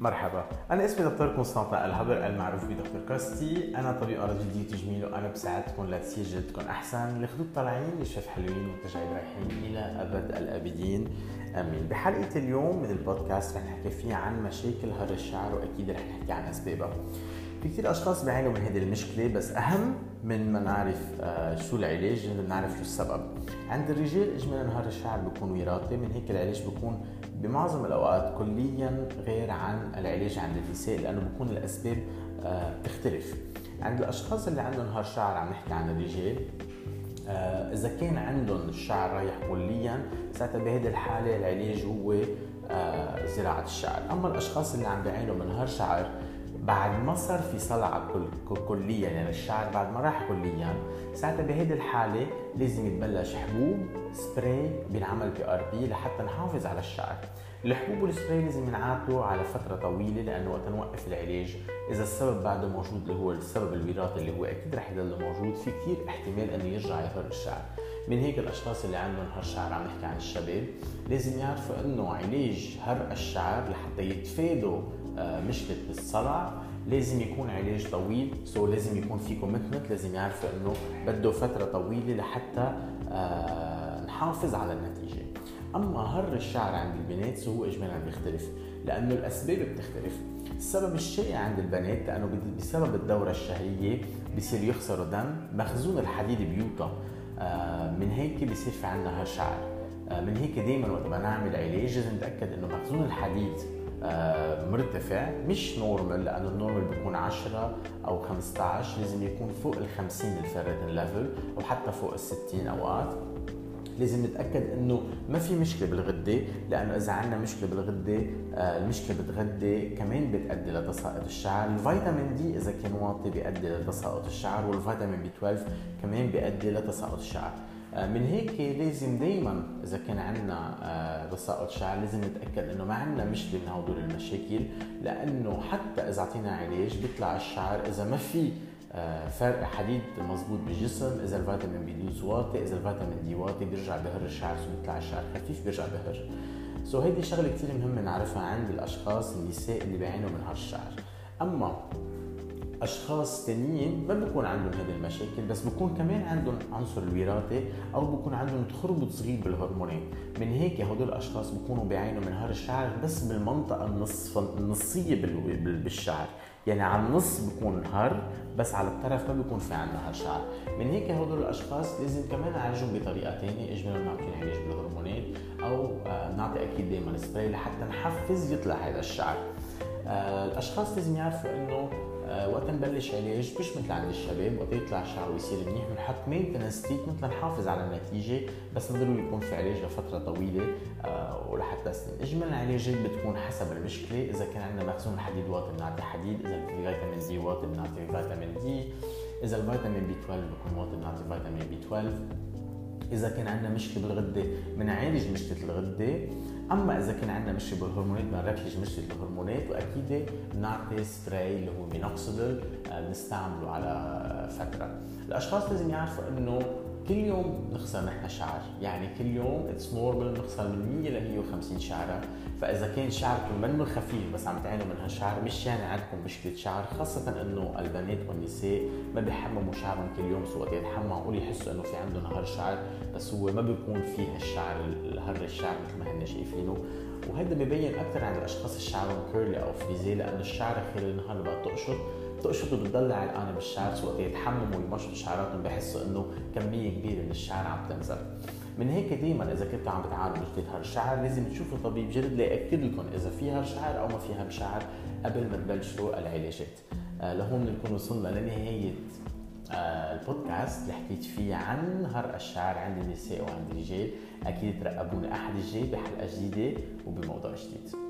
مرحبا. أنا اسمي دكتور كونستانتين الهبر المعروف بدكتور كاستي. أنا طبيب أمراض جلدية تجميل وأنا بساعدكم لتصير جلدكم أحسن. الخدود طالعين الشفاف حلوين والتجاعيد رايحين إلى أبد الآبدين. آمين. بحلقة اليوم من البودكاست رح نحكي فيها عن مشاكل هر الشعر وأكيد رح نحكي عن أسبابها. في كثير أشخاص بيعانوا من هذه المشكلة بس أهم من ما نعرف آه، شو العلاج لازم نعرف شو السبب. عند الرجال اجمالا هر الشعر بيكون وراثي من هيك العلاج بيكون بمعظم الأوقات كليا غير عن العلاج عند النساء لأنه بيكون الأسباب آه، بتختلف. عند الأشخاص اللي عندهم نهار شعر عم نحكي عن الرجال آه، إذا كان عندهم الشعر رايح كليا ساعتها بهذه الحالة العلاج هو زراعة الشعر. أما الأشخاص اللي عم بيعانوا من نهار شعر بعد ما صار في صلعة كل كليا يعني الشعر بعد ما راح كليا ساعتها بهيدي الحالة لازم يتبلش حبوب سبراي بينعمل PRP لحتى نحافظ على الشعر. الحبوب والسبراي لازم ينعطوا على فترة طويلة لأنه وقت نوقف العلاج. إذا السبب بعده موجود اللي هو السبب الوراثي اللي هو أكيد رح يضل موجود في كثير احتمال إنه يرجع يهر الشعر. من هيك الأشخاص اللي عندهم هر شعر عم نحكي عن الشباب لازم يعرفوا إنه علاج هر الشعر لحتى يتفادوا مشكله الصلع لازم يكون علاج طويل. so لازم يكون في commitment لازم يعرفوا إنه بده فترة طويلة لحتى آه، نحافظ على النتيجة. أما هر الشعر عند البنات هو اجمالا بيختلف لأنه الأسباب بتختلف. السبب الشائع عند البنات لأنه بسبب الدورة الشهرية بصير يخسروا دم. مخزون الحديد بيوطى. آه، من هيك بصير في عندنا هر شعر من هيك دائما وقت ما نعمل علاج لازم نتأكد إنه مخزون الحديد آه، مرتفع مش normal لأنه ال normal بيكون 10 أو 15 لازم يكون فوق ال 50 ال ferritin level أو حتى فوق ال 60 أوقات. لازم نتأكد إنه ما في مشكلة بالغدة لأنه إذا عندنا مشكلة بالغدة آه، المشكلة بالغدة كمان بتؤدي لتساقط الشعر. الفيتامين D إذا كان واطي بيؤدي لتساقط الشعر والفيتامين B 12 كمان بيؤدي لتساقط الشعر. آه، من هيك لازم دائما إذا كان عندنا تساقط آه، شعر لازم نتأكد إنه ما عندنا مشكلة من هدول المشاكل لأنه حتى إذا اعطينا علاج بيطلع الشعر إذا ما في فرق حديد مزبوط بالجسم إذا الفيتامين B 12 واطي إذا الفيتامين D واطي بيرجع بهر الشعر so بيطلع الشعر خفيف بيرجع بهر. so هيدي شغلة كثير مهمة نعرفها عند الأشخاص النساء اللي بيعانوا من هر الشعر أما أشخاص تانيين ما بيكون عندهم هذه المشاكل بس بيكون كمان عندهم عنصر الوراثة أو بيكون عندهم تخربط صغير بالهرمونات. من هيك هدول الأشخاص بيكونوا بيعانوا من هر الشعر بس بالمنطقة النصف النصية بالشعر. يعني على النص بيكون هر بس على الطرف ما بيكون في عندنا هر شعر من هيك هدول الأشخاص لازم كمان نعالجهم بطريقة ثانية اجمالا نعطيهم علاج بالهرمونات أو آه، نعطي أكيد دائما سبراي لحتى نحفز يطلع هذا الشعر. آه، الأشخاص لازم يعرفوا إنه وقت نبلش علاج مش مثل عند الشباب؟ وقت يطلع الشعر ويصير منيح بنحط maintenance treatment لنحافظ على النتيجة بس ضروري يكون في علاج لفترة طويلة آه، ولحتى سنين اجمالا العلاجات بتكون حسب المشكلة. إذا كان عندنا مخزون الحديد واطي بنعطي حديد. إذا الفيتامين D واطي بنعطي فيتامين D إذا الفيتامين B 12 بيكون واطي بنعطي فيتامين B 12 إذا كان عندنا مشكله بالغدة بنعالج مشكلة الغدة. أما إذا كان عندنا مشكله بالهرمونات بنركز مشكلة الهرمونات وأكيد بنعطي سبراي اللي هو مينوكسيدل آه، بنستعمله على فترة. الأشخاص لازم يعرفوا إنه كل يوم نخسر نحن شعر. يعني كل يوم it's normal نخسر من 100 ل 150 شعرة. فإذا كان شعركم منه خفيف بس عم تعانوا من هر الشعر مش يعني عندكم مشكلة شعر خاصة إنه البنات والنساء ما بيحمموا شعرهم كل يوم so وقت يتحمموا معقول يحسوا إنه في عندهم هر شعر بس هو ما بيكون فيه هالشعر هر الشعر مثل ما هن شايفينه. وهذا ببين أكثر عند الأشخاص اللي شعرهم curly أو frizzy لأنه الشعر خلال النهار بقى تقشط تقشط وبتضل علقانه بالشعر وقت يتحمموا ويمشطوا شعراتهم بحسوا إنه كمية كبيرة من الشعر عم تنزل. من هيك دائما إذا كنتوا عم بتعالجوا مشكله هر الشعر لازم تشوفوا طبيب جلد ليأكد لكم إذا في هر شعر أو ما في هر شعر قبل ما تبلشوا العلاجات. آه لهون بنكون وصلنا لنهاية آه البودكاست. اللي حكيت فيه عن هر الشعر عند النساء وعند الرجال. أكيد ترقبونا أحد الجاي بحلقة جديدة وبموضوع جديد.